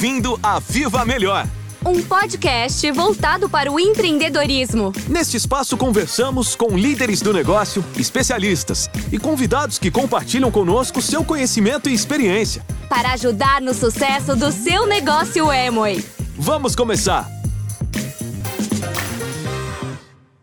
Bem-vindo a Viva Melhor. Um podcast voltado para o empreendedorismo. Neste espaço conversamos com líderes do negócio, especialistas e convidados que compartilham conosco seu conhecimento e experiência. Para ajudar no sucesso do seu negócio Emoi. Vamos começar!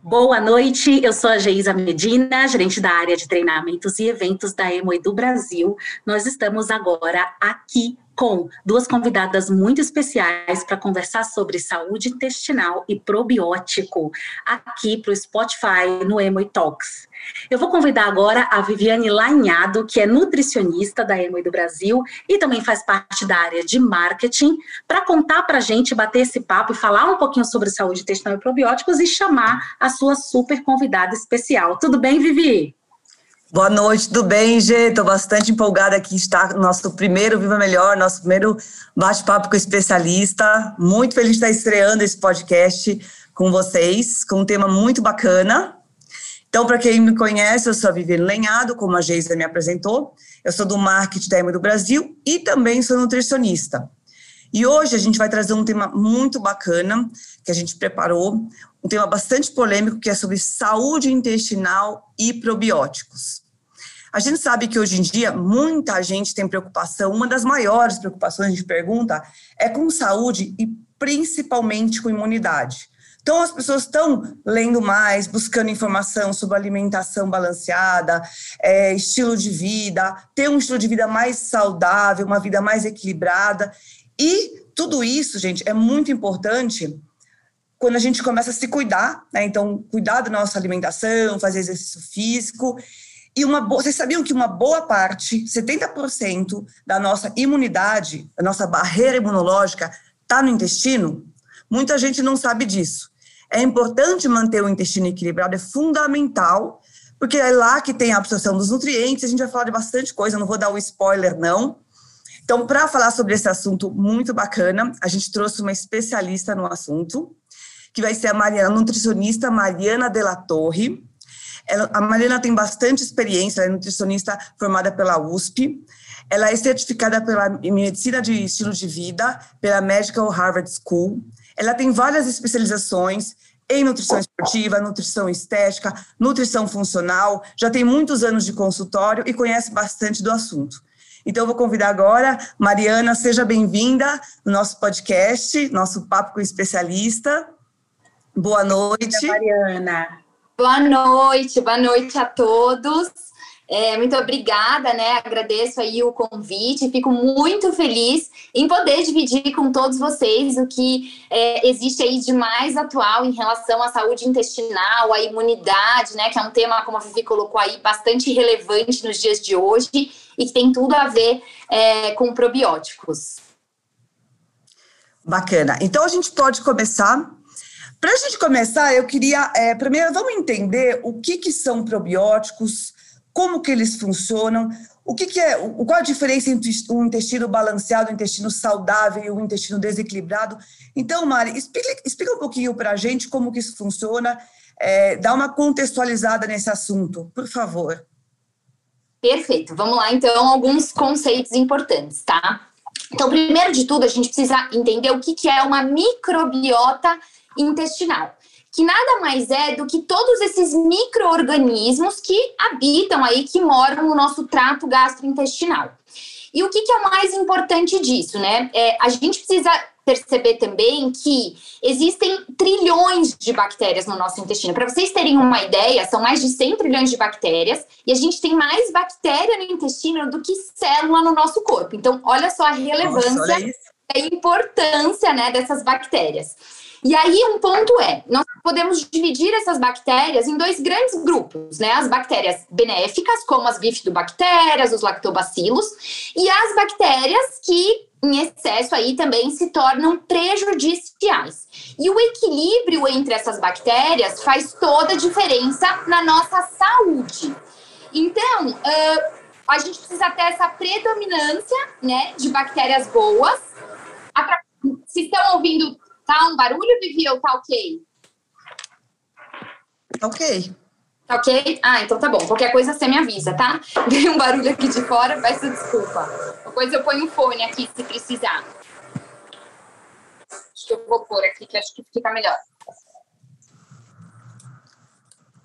Boa noite, eu sou a Geisa Medina, gerente da área de treinamentos e eventos da Emoi do Brasil. Nós estamos agora aqui com duas convidadas muito especiais para conversar sobre saúde intestinal e probiótico aqui para o Spotify no Emoi Talks. Eu vou convidar agora a Viviane Lanhado, que é nutricionista da Emoi do Brasil e também faz parte da área de marketing, para contar para a gente, bater esse papo e falar um pouquinho sobre saúde intestinal e probióticos e chamar a sua super convidada especial. Tudo bem, Vivi? Boa noite, tudo bem, Gê? Estou bastante empolgada aqui estar no nosso primeiro Viva Melhor, nosso primeiro bate-papo com especialista. Muito feliz de estar estreando esse podcast com vocês, com um tema muito bacana. Então, para quem me conhece, eu sou a Viviane Lenhado, como a Geisa me apresentou. Eu sou do marketing da EMA do Brasil e também sou nutricionista. E hoje a gente vai trazer um tema muito bacana que a gente preparou, um tema bastante polêmico que é sobre saúde intestinal e probióticos. A gente sabe que hoje em dia muita gente tem preocupação, uma das maiores preocupações, a gente pergunta, é com saúde e principalmente com imunidade. Então, as pessoas estão lendo mais, buscando informação sobre alimentação balanceada, é, estilo de vida, ter um estilo de vida mais saudável, uma vida mais equilibrada. E tudo isso, gente, é muito importante quando a gente começa a se cuidar, né? Então, cuidar da nossa alimentação, fazer exercício físico. E uma boa, vocês sabiam que uma boa parte, 70% da nossa imunidade, da nossa barreira imunológica, está no intestino? Muita gente não sabe disso. É importante manter o intestino equilibrado, é fundamental, porque é lá que tem a absorção dos nutrientes. A gente vai falar de bastante coisa, não vou dar um spoiler, não. Então, para falar sobre esse assunto muito bacana, a gente trouxe uma especialista no assunto, que vai ser a Mariana, a nutricionista Mariana Della Torre. Ela, a Mariana tem bastante experiência, ela é nutricionista formada pela USP. Ela é certificada pela Medicina de Estilo de Vida, pela Medical Harvard School. Ela tem várias especializações em nutrição esportiva, nutrição estética, nutrição funcional, já tem muitos anos de consultório e conhece bastante do assunto. Então, eu vou convidar agora, Mariana, seja bem-vinda no nosso podcast, nosso Papo com Especialista. Boa noite. Mariana. Boa noite, boa noite a todos. É, muito obrigada, né? Agradeço aí o convite, fico muito feliz em poder dividir com todos vocês o que é, existe aí de mais atual em relação à saúde intestinal, à imunidade, né? Que é um tema, como a Vivi colocou aí, bastante relevante nos dias de hoje e que tem tudo a ver é, com probióticos. Bacana. Então a gente pode começar para a gente começar, eu queria, é, primeiro, vamos entender o que, que são probióticos, como que eles funcionam, o que, que é, qual a diferença entre o intestino balanceado, o intestino saudável e o intestino desequilibrado. Então, Mari, explica, explica um pouquinho para a gente como que isso funciona, é, dá uma contextualizada nesse assunto, por favor. Perfeito. Vamos lá, então, alguns conceitos importantes, tá? Então, primeiro de tudo, a gente precisa entender o que, que é uma microbiota intestinal, que nada mais é do que todos esses micro-organismos que habitam aí, que moram no nosso trato gastrointestinal. E o que, que é o mais importante disso, né? É, a gente precisa perceber também que existem trilhões de bactérias no nosso intestino. Para vocês terem uma ideia, são mais de 100 trilhões de bactérias e a gente tem mais bactéria no intestino do que célula no nosso corpo. Então, olha só a relevância Nossa, e a importância né, dessas bactérias. E aí, um ponto é: nós podemos dividir essas bactérias em dois grandes grupos, né? As bactérias benéficas, como as bifidobactérias, os lactobacilos, e as bactérias que em excesso aí também se tornam prejudiciais. E o equilíbrio entre essas bactérias faz toda a diferença na nossa saúde. Então, uh, a gente precisa ter essa predominância, né, de bactérias boas. Se estão ouvindo Tá um barulho, Vivi, ou tá ok? Tá ok. Tá ok? Ah, então tá bom. Qualquer coisa você me avisa, tá? Veio um barulho aqui de fora, peço desculpa. Depois eu ponho o fone aqui se precisar. que eu vou pôr aqui, que acho que fica melhor.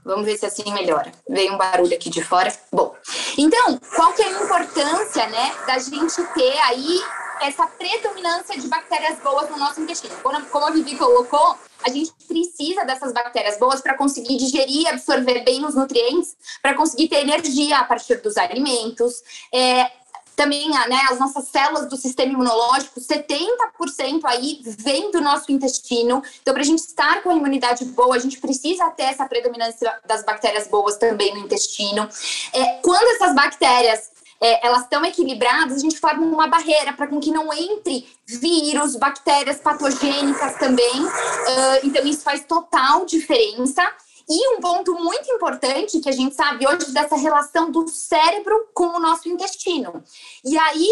Vamos ver se assim melhora. Veio um barulho aqui de fora. Bom, então, qual que é a importância, né, da gente ter aí essa predominância de bactérias boas no nosso intestino? Como a Vivi colocou, a gente precisa dessas bactérias boas para conseguir digerir absorver bem os nutrientes, para conseguir ter energia a partir dos alimentos. É, também né, as nossas células do sistema imunológico, 70% aí vem do nosso intestino. Então, para a gente estar com a imunidade boa, a gente precisa ter essa predominância das bactérias boas também no intestino. É, quando essas bactérias é, elas estão equilibradas, a gente forma uma barreira para que não entre vírus, bactérias patogênicas também. Uh, então, isso faz total diferença. E um ponto muito importante que a gente sabe hoje dessa relação do cérebro com o nosso intestino. E aí,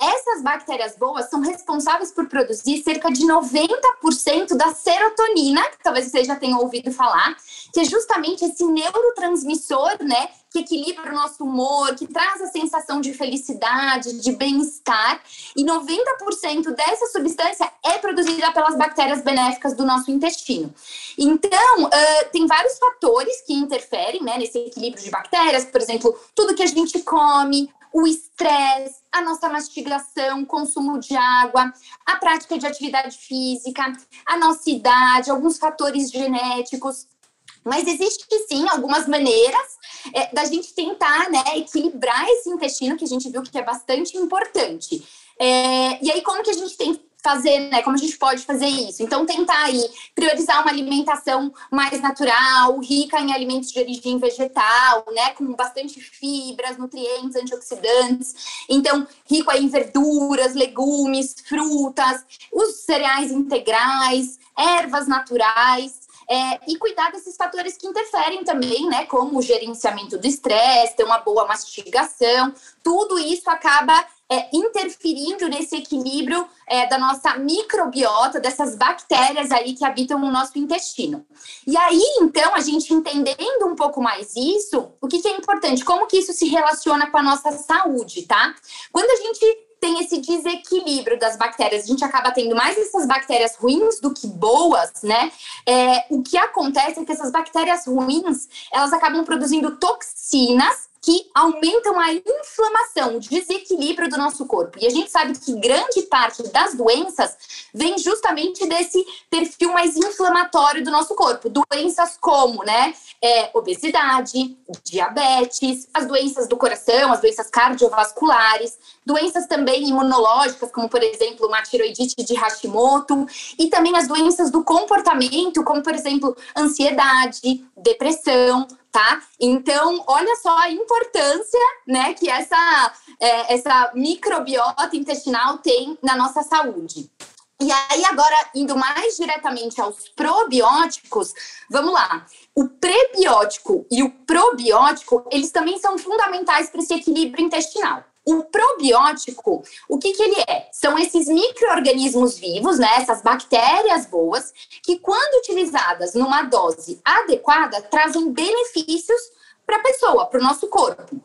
essas bactérias boas são responsáveis por produzir cerca de 90% da serotonina, que talvez você já tenha ouvido falar, que é justamente esse neurotransmissor, né, que equilibra o nosso humor, que traz a sensação de felicidade, de bem-estar. E 90% dessa substância é produzida pelas bactérias benéficas do nosso intestino. Então, uh, tem vários fatores que interferem né, nesse equilíbrio de bactérias, por exemplo, tudo que a gente come, o estresse, a nossa mastigação, consumo de água, a prática de atividade física, a nossa idade, alguns fatores genéticos. Mas existe sim algumas maneiras é, da gente tentar né, equilibrar esse intestino, que a gente viu que é bastante importante. É, e aí, como que a gente tem fazer, né? Como a gente pode fazer isso? Então, tentar aí priorizar uma alimentação mais natural, rica em alimentos de origem vegetal, né? Com bastante fibras, nutrientes, antioxidantes. Então, rico aí em verduras, legumes, frutas, os cereais integrais, ervas naturais. É, e cuidar desses fatores que interferem também, né, como o gerenciamento do estresse, ter uma boa mastigação, tudo isso acaba é, interferindo nesse equilíbrio é, da nossa microbiota, dessas bactérias aí que habitam no nosso intestino. E aí, então, a gente entendendo um pouco mais isso, o que, que é importante? Como que isso se relaciona com a nossa saúde, tá? Quando a gente tem esse desequilíbrio das bactérias. A gente acaba tendo mais essas bactérias ruins do que boas, né? É, o que acontece é que essas bactérias ruins, elas acabam produzindo toxinas que aumentam a inflamação, o desequilíbrio do nosso corpo. E a gente sabe que grande parte das doenças vem justamente desse perfil mais inflamatório do nosso corpo. Doenças como, né, é, obesidade, diabetes, as doenças do coração, as doenças cardiovasculares, doenças também imunológicas, como por exemplo uma tiroidite de Hashimoto, e também as doenças do comportamento, como por exemplo ansiedade, depressão, tá? Então, olha só a importância, né, que essa, é, essa microbiota intestinal tem na nossa saúde. E aí, agora, indo mais diretamente aos probióticos, vamos lá. O prebiótico e o probiótico, eles também são fundamentais para esse equilíbrio intestinal. O probiótico, o que, que ele é? São esses micro-organismos vivos, né, essas bactérias boas, que, quando utilizadas numa dose adequada, trazem benefícios para a pessoa, para o nosso corpo.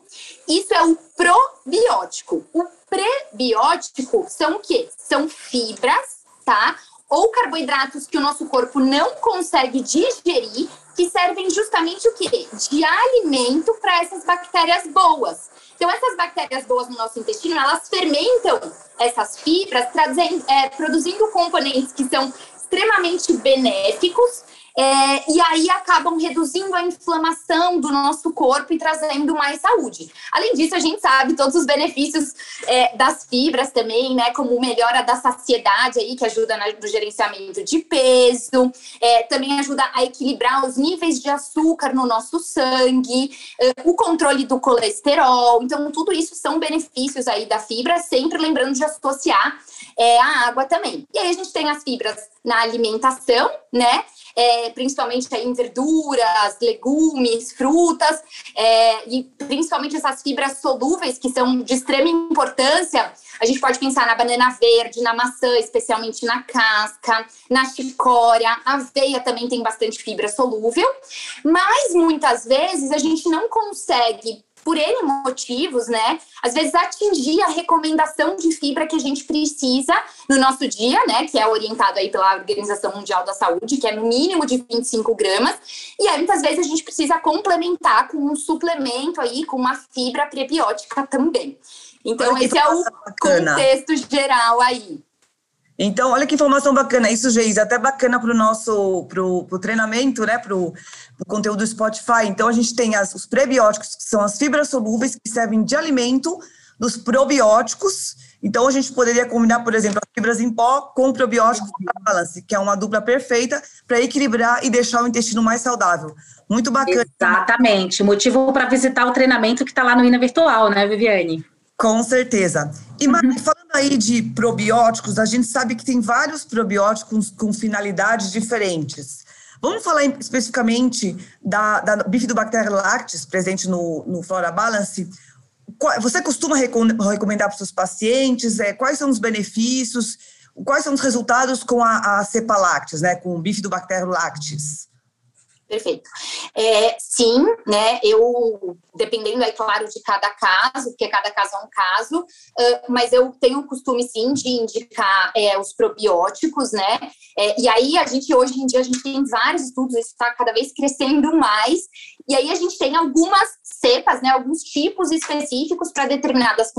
Isso é o probiótico. O prebiótico são o quê? São fibras, tá? Ou carboidratos que o nosso corpo não consegue digerir, que servem justamente o quê? De alimento para essas bactérias boas. Então, essas bactérias boas no nosso intestino, elas fermentam essas fibras, trazendo, é, produzindo componentes que são extremamente benéficos é, e aí acabam reduzindo a inflamação do nosso corpo e trazendo mais saúde. Além disso, a gente sabe todos os benefícios é, das fibras também, né? Como melhora da saciedade aí, que ajuda no gerenciamento de peso, é, também ajuda a equilibrar os níveis de açúcar no nosso sangue, é, o controle do colesterol. Então, tudo isso são benefícios aí da fibra, sempre lembrando de associar é, a água também. E aí a gente tem as fibras na alimentação, né? É, principalmente aí em verduras, legumes, frutas, é, e principalmente essas fibras solúveis que são de extrema importância. A gente pode pensar na banana verde, na maçã, especialmente na casca, na chicória, a aveia também tem bastante fibra solúvel, mas muitas vezes a gente não consegue por N motivos, né? Às vezes atingir a recomendação de fibra que a gente precisa no nosso dia, né? Que é orientado aí pela Organização Mundial da Saúde, que é no mínimo de 25 gramas. E aí, muitas vezes, a gente precisa complementar com um suplemento aí, com uma fibra prebiótica também. Então, esse é o bacana. contexto geral aí. Então, olha que informação bacana. Isso, Geise, é até bacana para o nosso pro, pro treinamento, né? Para o conteúdo do Spotify. Então, a gente tem as, os prebióticos, que são as fibras solúveis, que servem de alimento dos probióticos. Então, a gente poderia combinar, por exemplo, as fibras em pó com o probiótico balance, que é uma dupla perfeita para equilibrar e deixar o intestino mais saudável. Muito bacana. Exatamente. Motivo para visitar o treinamento que está lá no Ina Virtual, né, Viviane? Com certeza. E uhum. falando aí de probióticos, a gente sabe que tem vários probióticos com finalidades diferentes. Vamos falar especificamente da, da Bifidobacter lactis, presente no, no Flora Balance. Você costuma recomendar para os seus pacientes? É, quais são os benefícios? Quais são os resultados com a, a cepa lactis, né, com o Bifidobacter lactis? Perfeito. É, sim, né? Eu, dependendo aí, claro, de cada caso, porque cada caso é um caso, uh, mas eu tenho o costume, sim, de indicar é, os probióticos, né? É, e aí, a gente, hoje em dia, a gente tem vários estudos, isso está cada vez crescendo mais, e aí a gente tem algumas cepas, né? Alguns tipos específicos para determinadas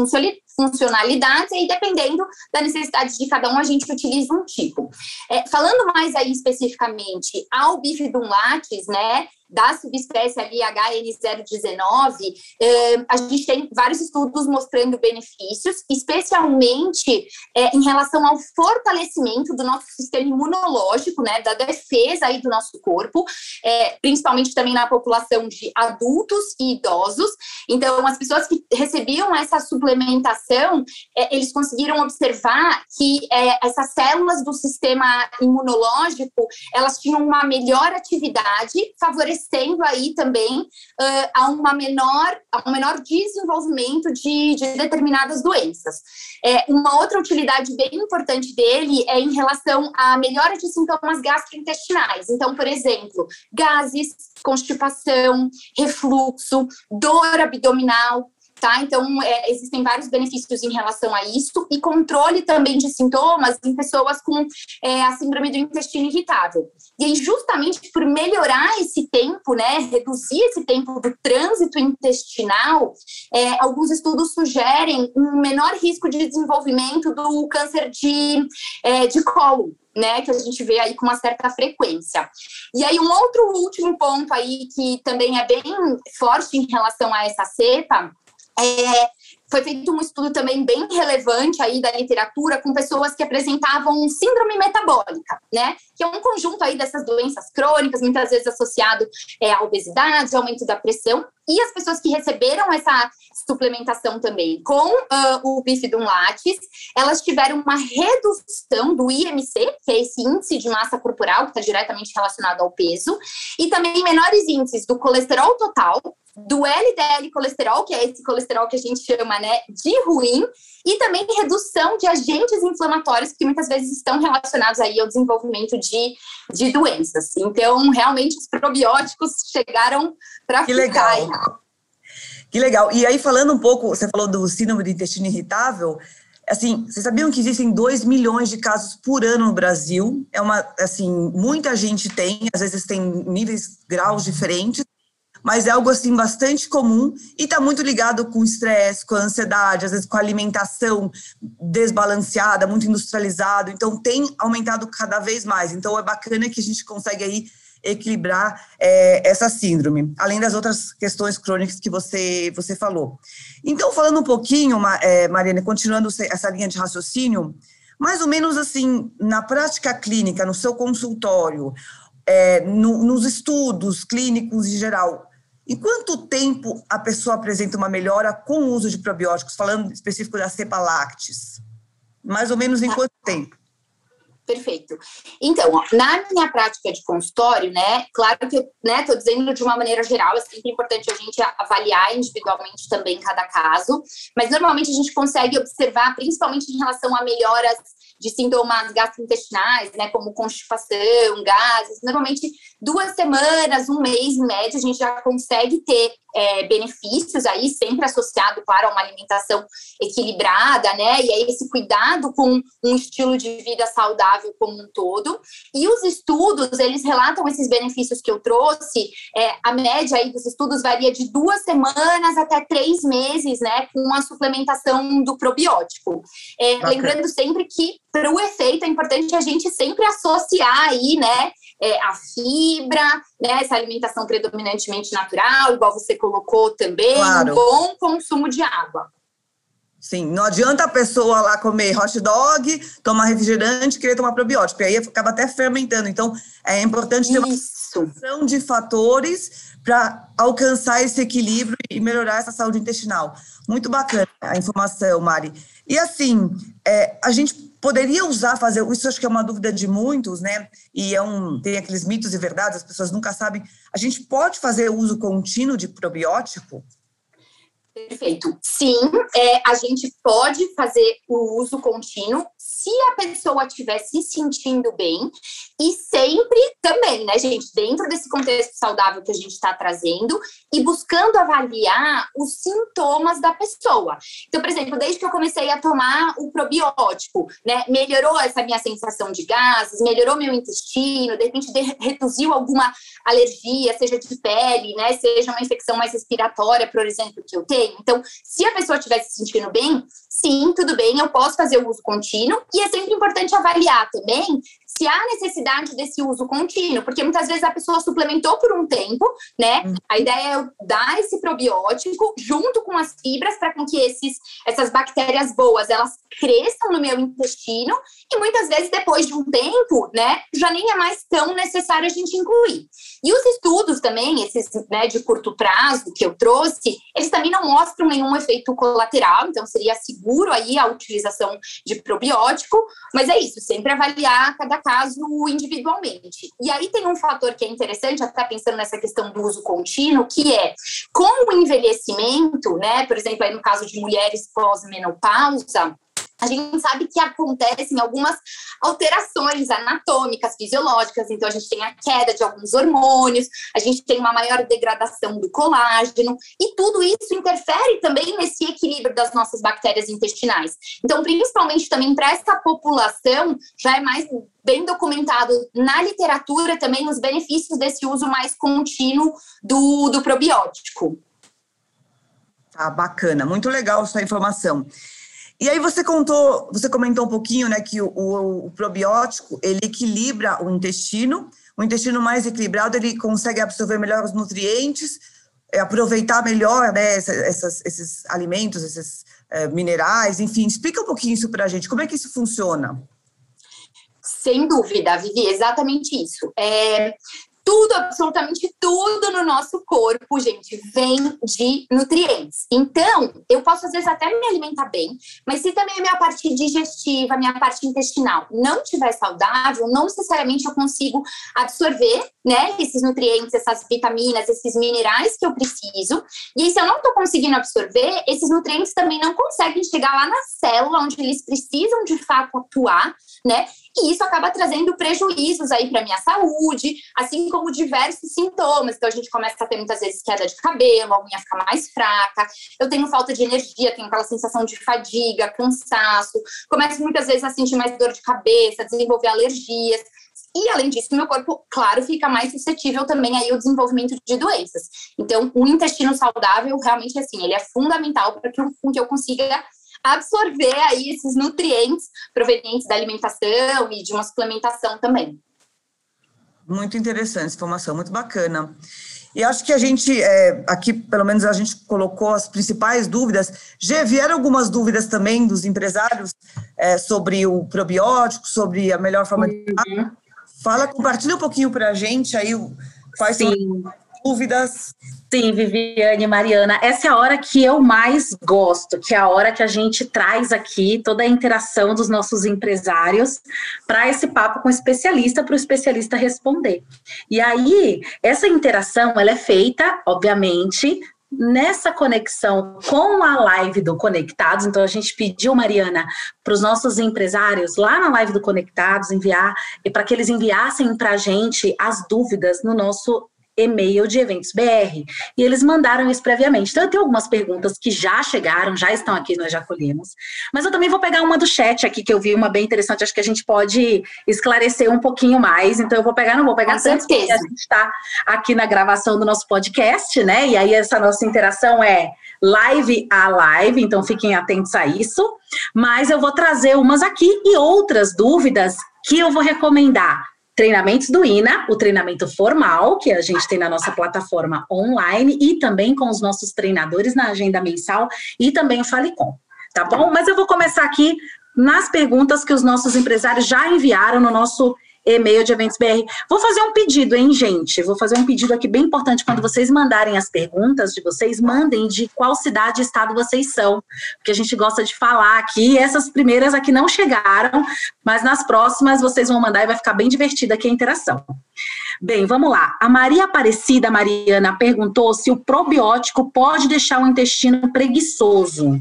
funcionalidades, e aí, dependendo da necessidade de cada um, a gente utiliza um tipo. É, falando mais aí especificamente ao bifidum latte, né? Da subespécie ali HN019, eh, a gente tem vários estudos mostrando benefícios, especialmente eh, em relação ao fortalecimento do nosso sistema imunológico, né, da defesa aí do nosso corpo, eh, principalmente também na população de adultos e idosos. Então, as pessoas que recebiam essa suplementação, eles conseguiram observar que essas células do sistema imunológico, elas tinham uma melhor atividade, favorecendo favorecendo aí também uh, a, uma menor, a um menor desenvolvimento de, de determinadas doenças. É, uma outra utilidade bem importante dele é em relação à melhora de sintomas gastrointestinais. Então, por exemplo, gases, constipação, refluxo, dor abdominal, tá? Então, é, existem vários benefícios em relação a isso e controle também de sintomas em pessoas com é, a síndrome do intestino irritável. E aí, justamente por melhorar esse tempo, né, reduzir esse tempo do trânsito intestinal, é, alguns estudos sugerem um menor risco de desenvolvimento do câncer de, é, de colo, né, que a gente vê aí com uma certa frequência. E aí um outro último ponto aí que também é bem forte em relação a essa cepa é, foi feito um estudo também bem relevante aí da literatura com pessoas que apresentavam síndrome metabólica, né? Que é um conjunto aí dessas doenças crônicas, muitas vezes associado é, à obesidade, aumento da pressão, e as pessoas que receberam essa suplementação também com uh, o bifidum lattes, elas tiveram uma redução do IMC, que é esse índice de massa corporal que está diretamente relacionado ao peso, e também menores índices do colesterol total, do LDL colesterol, que é esse colesterol que a gente chama né, de ruim, e também redução de agentes inflamatórios que muitas vezes estão relacionados aí ao desenvolvimento de, de doenças. Então, realmente, os probióticos chegaram para ficar. Legal. Que legal. E aí, falando um pouco, você falou do síndrome do intestino irritável, assim, vocês sabiam que existem 2 milhões de casos por ano no Brasil? É uma, assim, muita gente tem, às vezes tem níveis, graus diferentes, mas é algo assim bastante comum e está muito ligado com estresse, com ansiedade, às vezes com alimentação desbalanceada, muito industrializado. Então tem aumentado cada vez mais. Então é bacana que a gente consegue aí equilibrar é, essa síndrome, além das outras questões crônicas que você você falou. Então falando um pouquinho, é, Mariana, continuando essa linha de raciocínio, mais ou menos assim na prática clínica, no seu consultório, é, no, nos estudos clínicos em geral, em quanto tempo a pessoa apresenta uma melhora com o uso de probióticos, falando específico da cepa lactis? Mais ou menos em quanto tempo? Perfeito. Então, ó, na minha prática de consultório, né, claro que eu né, tô dizendo de uma maneira geral, é sempre importante a gente avaliar individualmente também cada caso, mas normalmente a gente consegue observar, principalmente em relação a melhoras de sintomas gastrointestinais, né, como constipação, gases, normalmente duas semanas, um mês em média, a gente já consegue ter é, benefícios aí, sempre associado, claro, a uma alimentação equilibrada, né? E aí esse cuidado com um estilo de vida saudável como um todo. E os estudos, eles relatam esses benefícios que eu trouxe. É, a média aí dos estudos varia de duas semanas até três meses, né? Com a suplementação do probiótico. É, lembrando sempre que para o efeito é importante a gente sempre associar aí, né? É, a fibra, né, essa alimentação predominantemente natural, igual você colocou também, claro. um bom consumo de água. Sim, não adianta a pessoa lá comer hot dog, tomar refrigerante, querer tomar probiótico, aí acaba até fermentando. Então, é importante ter Isso. uma seleção de fatores para alcançar esse equilíbrio e melhorar essa saúde intestinal. Muito bacana a informação, Mari. E assim, é, a gente poderia usar, fazer, isso acho que é uma dúvida de muitos, né? E é um, tem aqueles mitos e verdades, as pessoas nunca sabem. A gente pode fazer uso contínuo de probiótico? Perfeito. Sim, é, a gente pode fazer o uso contínuo se a pessoa estiver se sentindo bem e sempre também, né, gente, dentro desse contexto saudável que a gente está trazendo e buscando avaliar os sintomas da pessoa. Então, por exemplo, desde que eu comecei a tomar o probiótico, né, melhorou essa minha sensação de gases, melhorou meu intestino, de repente de, reduziu alguma alergia, seja de pele, né, seja uma infecção mais respiratória, por exemplo, que eu tenho. Então, se a pessoa estiver se sentindo bem, sim, tudo bem, eu posso fazer o uso contínuo e é sempre importante avaliar também se há necessidade desse uso contínuo, porque muitas vezes a pessoa suplementou por um tempo, né? Uhum. A ideia é dar esse probiótico junto com as fibras para que esses, essas bactérias boas elas cresçam no meu intestino e muitas vezes depois de um tempo, né, já nem é mais tão necessário a gente incluir. E os estudos também, esses né, de curto prazo que eu trouxe, eles também não mostram nenhum efeito colateral, então seria seguro aí a utilização de probiótico, mas é isso, sempre avaliar cada caso individualmente. E aí tem um fator que é interessante, até pensando nessa questão do uso contínuo, que é com o envelhecimento, né, por exemplo, aí no caso de mulheres pós-menopausa, a gente sabe que acontecem algumas alterações anatômicas, fisiológicas, então a gente tem a queda de alguns hormônios, a gente tem uma maior degradação do colágeno, e tudo isso interfere também nesse equilíbrio das nossas bactérias intestinais. Então, principalmente também para essa população, já é mais bem documentado na literatura também os benefícios desse uso mais contínuo do, do probiótico. Tá, bacana, muito legal essa informação. E aí você contou, você comentou um pouquinho, né, que o, o, o, probiótico ele equilibra o intestino. O intestino mais equilibrado ele consegue absorver melhor os nutrientes, é, aproveitar melhor, né, essas, esses alimentos, esses é, minerais, enfim. Explica um pouquinho isso para a gente. Como é que isso funciona? Sem dúvida, Vivi, exatamente isso. É, tudo, absolutamente tudo no nosso corpo, gente, vem de nutrientes. Então, eu posso às vezes até me alimentar bem, mas se também a minha parte digestiva, a minha parte intestinal não estiver saudável, não necessariamente eu consigo absorver, né, esses nutrientes, essas vitaminas, esses minerais que eu preciso. E aí, se eu não estou conseguindo absorver, esses nutrientes também não conseguem chegar lá na célula onde eles precisam de fato atuar, né? E isso acaba trazendo prejuízos aí para minha saúde, assim como diversos sintomas. Então a gente começa a ter muitas vezes queda de cabelo, a unha fica mais fraca, eu tenho falta de energia, tenho aquela sensação de fadiga, cansaço, começo muitas vezes a sentir mais dor de cabeça, desenvolver alergias. E além disso, meu corpo, claro, fica mais suscetível também aí ao desenvolvimento de doenças. Então, o intestino saudável realmente assim, ele é fundamental para que, que eu consiga absorver aí esses nutrientes provenientes da alimentação e de uma suplementação também. Muito interessante, informação, muito bacana. E acho que a gente, é, aqui pelo menos a gente colocou as principais dúvidas. Já vieram algumas dúvidas também dos empresários é, sobre o probiótico, sobre a melhor forma uhum. de. Fala, compartilha um pouquinho para a gente aí quais Sim. são dúvidas? Sim, Viviane, Mariana, essa é a hora que eu mais gosto, que é a hora que a gente traz aqui toda a interação dos nossos empresários para esse papo com o especialista, para o especialista responder. E aí, essa interação, ela é feita, obviamente, nessa conexão com a live do Conectados, então a gente pediu, Mariana, para os nossos empresários lá na live do Conectados enviar, e para que eles enviassem para a gente as dúvidas no nosso e-mail de eventos BR. E eles mandaram isso previamente. Então, eu tenho algumas perguntas que já chegaram, já estão aqui, nós já colhemos. Mas eu também vou pegar uma do chat aqui, que eu vi uma bem interessante, acho que a gente pode esclarecer um pouquinho mais. Então, eu vou pegar, não vou pegar tanto, porque a gente está aqui na gravação do nosso podcast, né? E aí, essa nossa interação é live a live, então fiquem atentos a isso. Mas eu vou trazer umas aqui e outras dúvidas que eu vou recomendar treinamentos do INA, o treinamento formal, que a gente tem na nossa plataforma online, e também com os nossos treinadores na agenda mensal, e também o Falecom, tá bom? Mas eu vou começar aqui nas perguntas que os nossos empresários já enviaram no nosso e-mail de eventos BR. Vou fazer um pedido, hein, gente? Vou fazer um pedido aqui bem importante. Quando vocês mandarem as perguntas de vocês, mandem de qual cidade e estado vocês são, porque a gente gosta de falar aqui. Essas primeiras aqui não chegaram, mas nas próximas vocês vão mandar e vai ficar bem divertida aqui a interação. Bem, vamos lá. A Maria Aparecida Mariana perguntou se o probiótico pode deixar o intestino preguiçoso.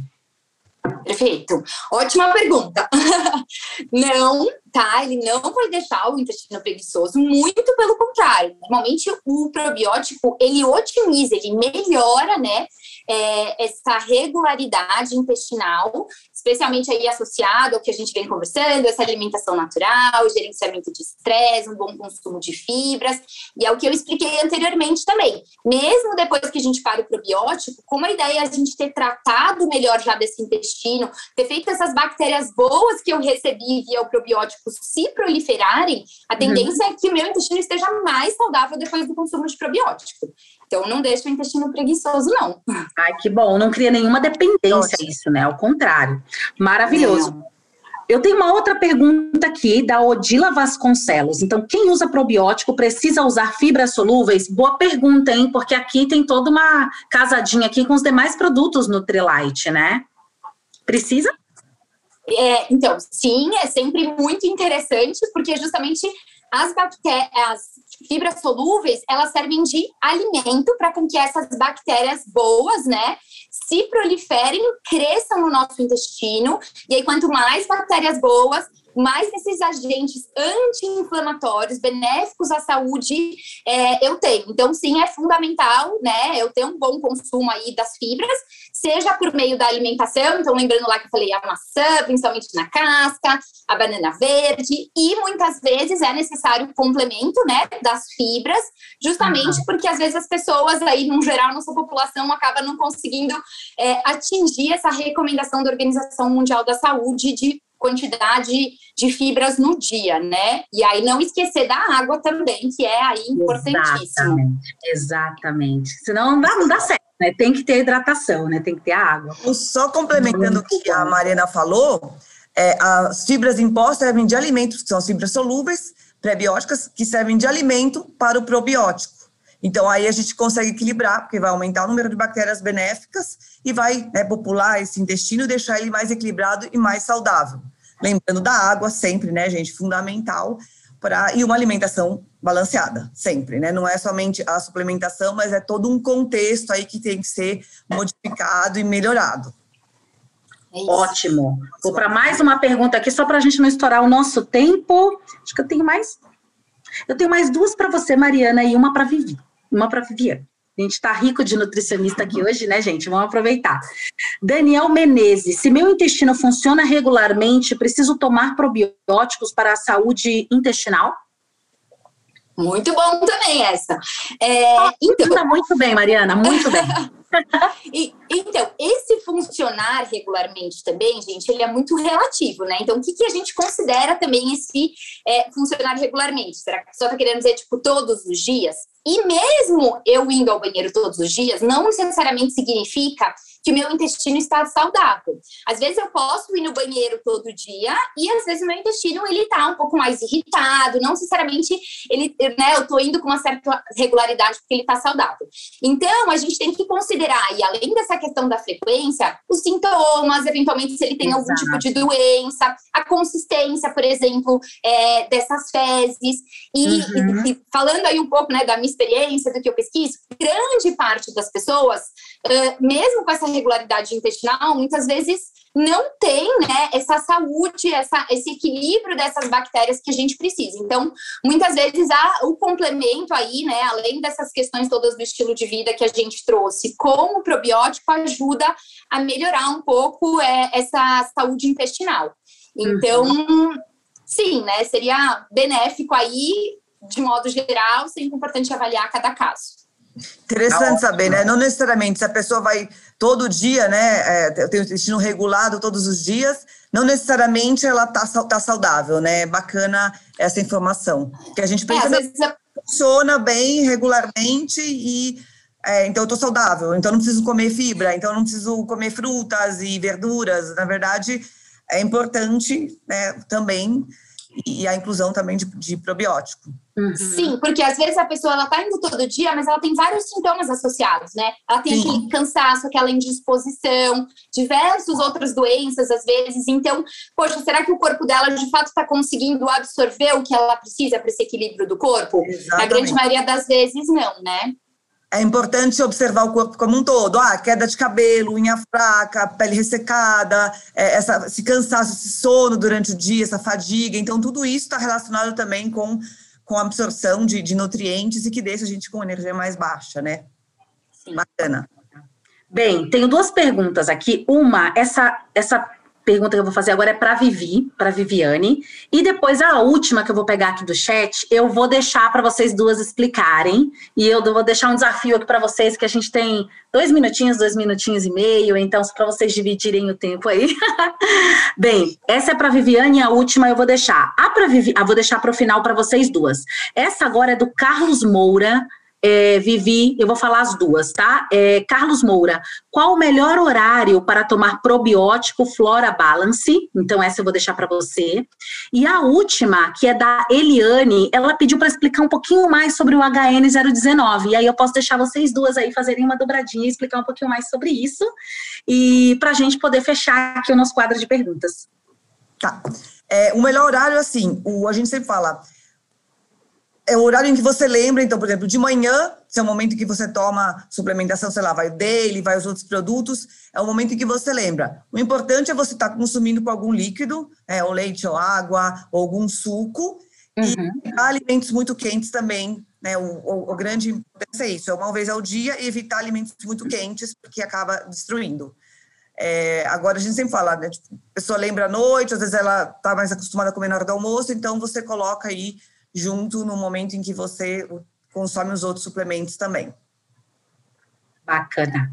Perfeito. Ótima pergunta. não, tá? Ele não vai deixar o intestino preguiçoso, muito pelo contrário. Normalmente o probiótico, ele otimiza, ele melhora, né, é, essa regularidade intestinal, especialmente aí associado ao que a gente vem conversando, essa alimentação natural, gerenciamento de estresse, um bom consumo de fibras, e é o que eu expliquei anteriormente também. Mesmo depois que a gente para o probiótico, como a ideia é a gente ter tratado melhor já desse intestino, ter feito essas bactérias boas que eu recebi via o probiótico se proliferarem, a uhum. tendência uhum. é que o meu intestino esteja mais saudável depois do consumo de probiótico. Então, não deixa o intestino preguiçoso, não. Ai, que bom. Não cria nenhuma dependência Nossa. isso, né? Ao contrário. Maravilhoso. Não. Eu tenho uma outra pergunta aqui da Odila Vasconcelos. Então, quem usa probiótico precisa usar fibras solúveis? Boa pergunta, hein? Porque aqui tem toda uma casadinha aqui com os demais produtos Nutrilite, né? Precisa? É, então, sim, é sempre muito interessante, porque justamente as, as fibras solúveis, elas servem de alimento para com que essas bactérias boas, né, se proliferem, cresçam no nosso intestino. E aí, quanto mais bactérias boas, mais desses agentes anti-inflamatórios, benéficos à saúde, é, eu tenho. Então, sim, é fundamental, né, eu ter um bom consumo aí das fibras, seja por meio da alimentação, então lembrando lá que eu falei a maçã, principalmente na casca, a banana verde, e muitas vezes é necessário um complemento, né, das fibras, justamente uhum. porque às vezes as pessoas aí, no geral, nossa população acaba não conseguindo é, atingir essa recomendação da Organização Mundial da Saúde de quantidade de fibras no dia, né? E aí não esquecer da água também, que é aí importantíssimo. Exatamente, exatamente. Senão não dá, não dá certo, né? Tem que ter hidratação, né? Tem que ter a água. Só complementando o que a Mariana falou, é, as fibras pó servem de alimentos, que são as fibras solúveis, pré-bióticas, que servem de alimento para o probiótico. Então, aí a gente consegue equilibrar, porque vai aumentar o número de bactérias benéficas e vai né, popular esse intestino e deixar ele mais equilibrado e mais saudável. Lembrando da água sempre, né, gente? Fundamental. Pra, e uma alimentação balanceada, sempre, né? Não é somente a suplementação, mas é todo um contexto aí que tem que ser modificado e melhorado. É Ótimo. Vou para mais uma pergunta aqui, só para a gente não estourar o nosso tempo. Acho que eu tenho mais. Eu tenho mais duas para você, Mariana, e uma para Vivi uma para Viviane. A gente está rico de nutricionista aqui hoje, né, gente? Vamos aproveitar. Daniel Menezes, se meu intestino funciona regularmente, preciso tomar probióticos para a saúde intestinal? Muito bom também essa. É, então, muito bem, Mariana, muito bem. e, então, esse funcionar regularmente também, gente, ele é muito relativo, né? Então, o que, que a gente considera também esse é, funcionar regularmente? Será que a pessoa está querendo dizer, tipo, todos os dias? E mesmo eu indo ao banheiro todos os dias, não necessariamente significa que meu intestino está saudável. Às vezes eu posso ir no banheiro todo dia e às vezes meu intestino ele está um pouco mais irritado, não necessariamente ele, né, eu estou indo com uma certa regularidade porque ele está saudável. Então a gente tem que considerar e além dessa questão da frequência, os sintomas, eventualmente se ele tem Exato. algum tipo de doença, a consistência, por exemplo, é, dessas fezes e, uhum. e, e falando aí um pouco né, da minha experiência, do que eu pesquiso, grande parte das pessoas, uh, mesmo com essa regularidade intestinal, muitas vezes não tem né, essa saúde, essa, esse equilíbrio dessas bactérias que a gente precisa. Então, muitas vezes há o complemento aí, né, além dessas questões todas do estilo de vida que a gente trouxe, com o probiótico ajuda a melhorar um pouco é, essa saúde intestinal. Então, uhum. sim, né, seria benéfico aí, de modo geral, sempre importante avaliar cada caso. Interessante saber, né? Não necessariamente se a pessoa vai todo dia, né? É, tem o intestino regulado todos os dias, não necessariamente ela tá, tá saudável, né? Bacana essa informação. Que a gente pensa é, vezes... funciona bem regularmente e é, então eu tô saudável, então não preciso comer fibra, então não preciso comer frutas e verduras. Na verdade, é importante né, também e a inclusão também de, de probiótico. Uhum. Sim, porque às vezes a pessoa ela tá indo todo dia, mas ela tem vários sintomas associados, né? Ela tem Sim. aquele cansaço, aquela indisposição, diversas outras doenças às vezes. Então, poxa, será que o corpo dela de fato está conseguindo absorver o que ela precisa para esse equilíbrio do corpo? Exatamente. A grande maioria das vezes não, né? É importante observar o corpo como um todo. Ah, queda de cabelo, unha fraca, pele ressecada, é, essa, esse cansaço, esse sono durante o dia, essa fadiga. Então, tudo isso está relacionado também com, com a absorção de, de nutrientes e que deixa a gente com energia mais baixa, né? Sim. Bacana. Bem, tenho duas perguntas aqui. Uma, essa, essa pergunta que eu vou fazer agora é para Vivi, para Viviane, e depois a última que eu vou pegar aqui do chat, eu vou deixar para vocês duas explicarem, e eu vou deixar um desafio aqui para vocês, que a gente tem dois minutinhos, dois minutinhos e meio, então para vocês dividirem o tempo aí. Bem, essa é para Viviane a última eu vou deixar. A para Vivi, ah, vou deixar para o final para vocês duas. Essa agora é do Carlos Moura, é, Vivi, eu vou falar as duas, tá? É, Carlos Moura, qual o melhor horário para tomar probiótico Flora Balance? Então, essa eu vou deixar para você. E a última, que é da Eliane, ela pediu para explicar um pouquinho mais sobre o HN019. E aí eu posso deixar vocês duas aí fazerem uma dobradinha e explicar um pouquinho mais sobre isso. E para a gente poder fechar aqui o nosso quadro de perguntas. Tá. É, o melhor horário, assim, o, a gente sempre fala é o horário em que você lembra, então, por exemplo, de manhã, se é o momento em que você toma suplementação, sei lá, vai o daily, vai os outros produtos, é o momento em que você lembra. O importante é você estar tá consumindo com algum líquido, é, ou leite ou água, ou algum suco, uhum. e alimentos muito quentes também, né, o, o, o grande importância é isso, é uma vez ao dia e evitar alimentos muito quentes, porque acaba destruindo. É, agora a gente sempre fala, né, tipo, a pessoa lembra à noite, às vezes ela está mais acostumada a comer na hora do almoço, então você coloca aí junto no momento em que você consome os outros suplementos também. Bacana.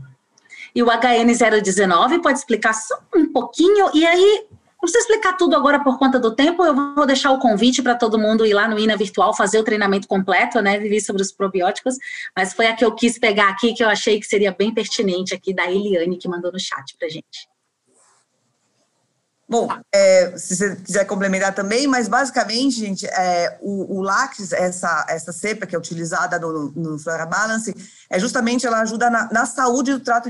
E o HN019 pode explicar só um pouquinho? E aí, não precisa explicar tudo agora por conta do tempo, eu vou deixar o convite para todo mundo ir lá no INA Virtual fazer o treinamento completo, né, Vivi, sobre os probióticos, mas foi a que eu quis pegar aqui, que eu achei que seria bem pertinente aqui, da Eliane, que mandou no chat para gente. Bom, é, se você quiser complementar também, mas basicamente, gente, é, o, o essa, essa cepa que é utilizada no, no Flora Balance, é justamente ela ajuda na, na saúde do trato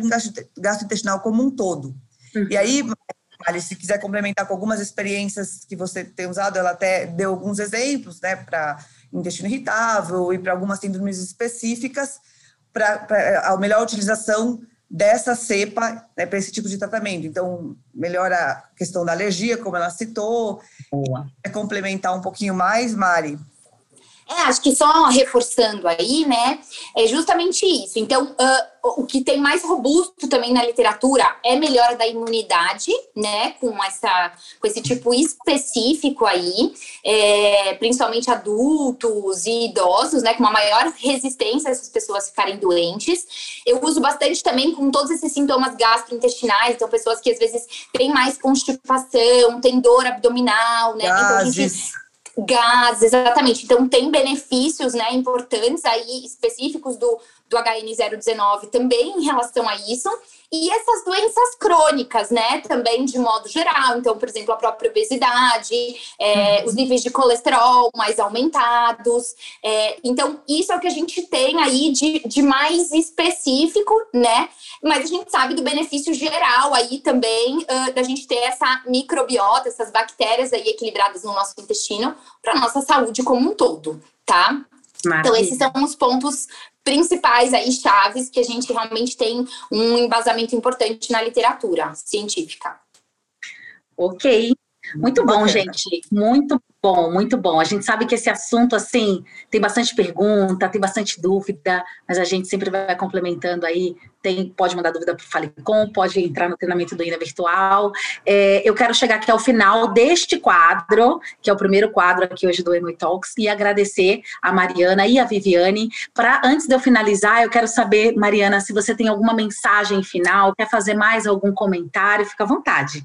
gastrointestinal como um todo. Uhum. E aí, Ali, se quiser complementar com algumas experiências que você tem usado, ela até deu alguns exemplos, né, para intestino irritável e para algumas síndromes específicas, para a melhor utilização dessa cepa né, para esse tipo de tratamento. Então, melhora a questão da alergia, como ela citou. Boa. É complementar um pouquinho mais, Mari? É, acho que só reforçando aí, né, é justamente isso. Então, uh, o que tem mais robusto também na literatura é melhora da imunidade, né, com, essa, com esse tipo específico aí, é, principalmente adultos e idosos, né, com uma maior resistência a essas pessoas ficarem doentes. Eu uso bastante também com todos esses sintomas gastrointestinais, então pessoas que às vezes têm mais constipação, têm dor abdominal, né, Gases. então a gente Gás, exatamente. Então, tem benefícios né, importantes aí, específicos do, do HN019 também em relação a isso. E essas doenças crônicas, né, também de modo geral. Então, por exemplo, a própria obesidade, é, uhum. os níveis de colesterol mais aumentados. É, então, isso é o que a gente tem aí de, de mais específico, né? Mas a gente sabe do benefício geral aí também uh, da gente ter essa microbiota, essas bactérias aí equilibradas no nosso intestino para nossa saúde como um todo, tá? Maravilha. Então, esses são os pontos principais aí, chaves, que a gente realmente tem um embasamento importante na literatura científica. Ok. Muito bom, Bacana. gente. Muito bom, muito bom. A gente sabe que esse assunto, assim, tem bastante pergunta, tem bastante dúvida, mas a gente sempre vai complementando aí. Tem, pode mandar dúvida para o Falecom, pode entrar no treinamento do INA Virtual. É, eu quero chegar aqui ao final deste quadro, que é o primeiro quadro aqui hoje do Emoi Talks, e agradecer a Mariana e a Viviane. Para antes de eu finalizar, eu quero saber, Mariana, se você tem alguma mensagem final, quer fazer mais algum comentário, fica à vontade.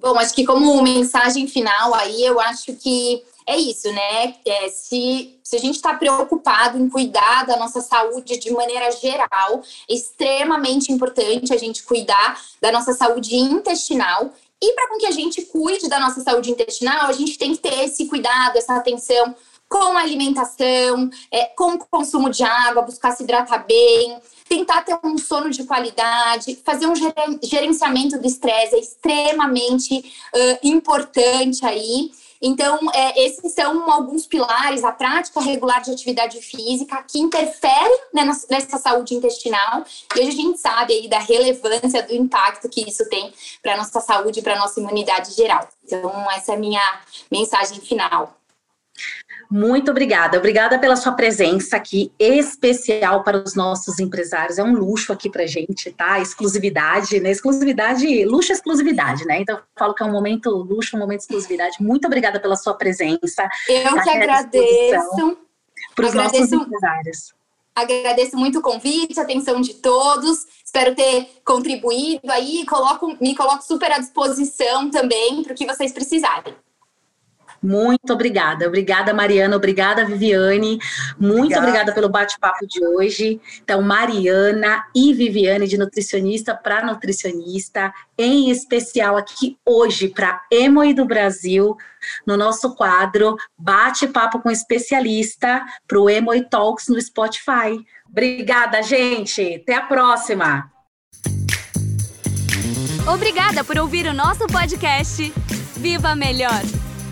Bom, acho que como mensagem final aí, eu acho que é isso, né? É, se, se a gente está preocupado em cuidar da nossa saúde de maneira geral, é extremamente importante a gente cuidar da nossa saúde intestinal. E para que a gente cuide da nossa saúde intestinal, a gente tem que ter esse cuidado, essa atenção com alimentação, é, com o consumo de água, buscar se hidratar bem, tentar ter um sono de qualidade, fazer um gerenciamento do estresse é extremamente uh, importante aí. Então, é, esses são alguns pilares, a prática regular de atividade física que interfere né, nessa saúde intestinal. E hoje a gente sabe aí da relevância, do impacto que isso tem para a nossa saúde e para a nossa imunidade geral. Então, essa é a minha mensagem final. Muito obrigada. Obrigada pela sua presença aqui, especial para os nossos empresários. É um luxo aqui para gente, tá? Exclusividade, né? Exclusividade, luxo exclusividade, né? Então, eu falo que é um momento luxo, um momento exclusividade. Muito obrigada pela sua presença. Eu tá que agradeço. Para os nossos empresários. Agradeço muito o convite, a atenção de todos. Espero ter contribuído aí. Coloco, me coloco super à disposição também para o que vocês precisarem. Muito obrigada. Obrigada, Mariana. Obrigada, Viviane. Muito obrigada, obrigada pelo bate-papo de hoje. Então, Mariana e Viviane, de nutricionista para nutricionista, em especial aqui hoje para Emoi do Brasil, no nosso quadro Bate-Papo com Especialista para o Emoi Talks no Spotify. Obrigada, gente. Até a próxima. Obrigada por ouvir o nosso podcast. Viva Melhor!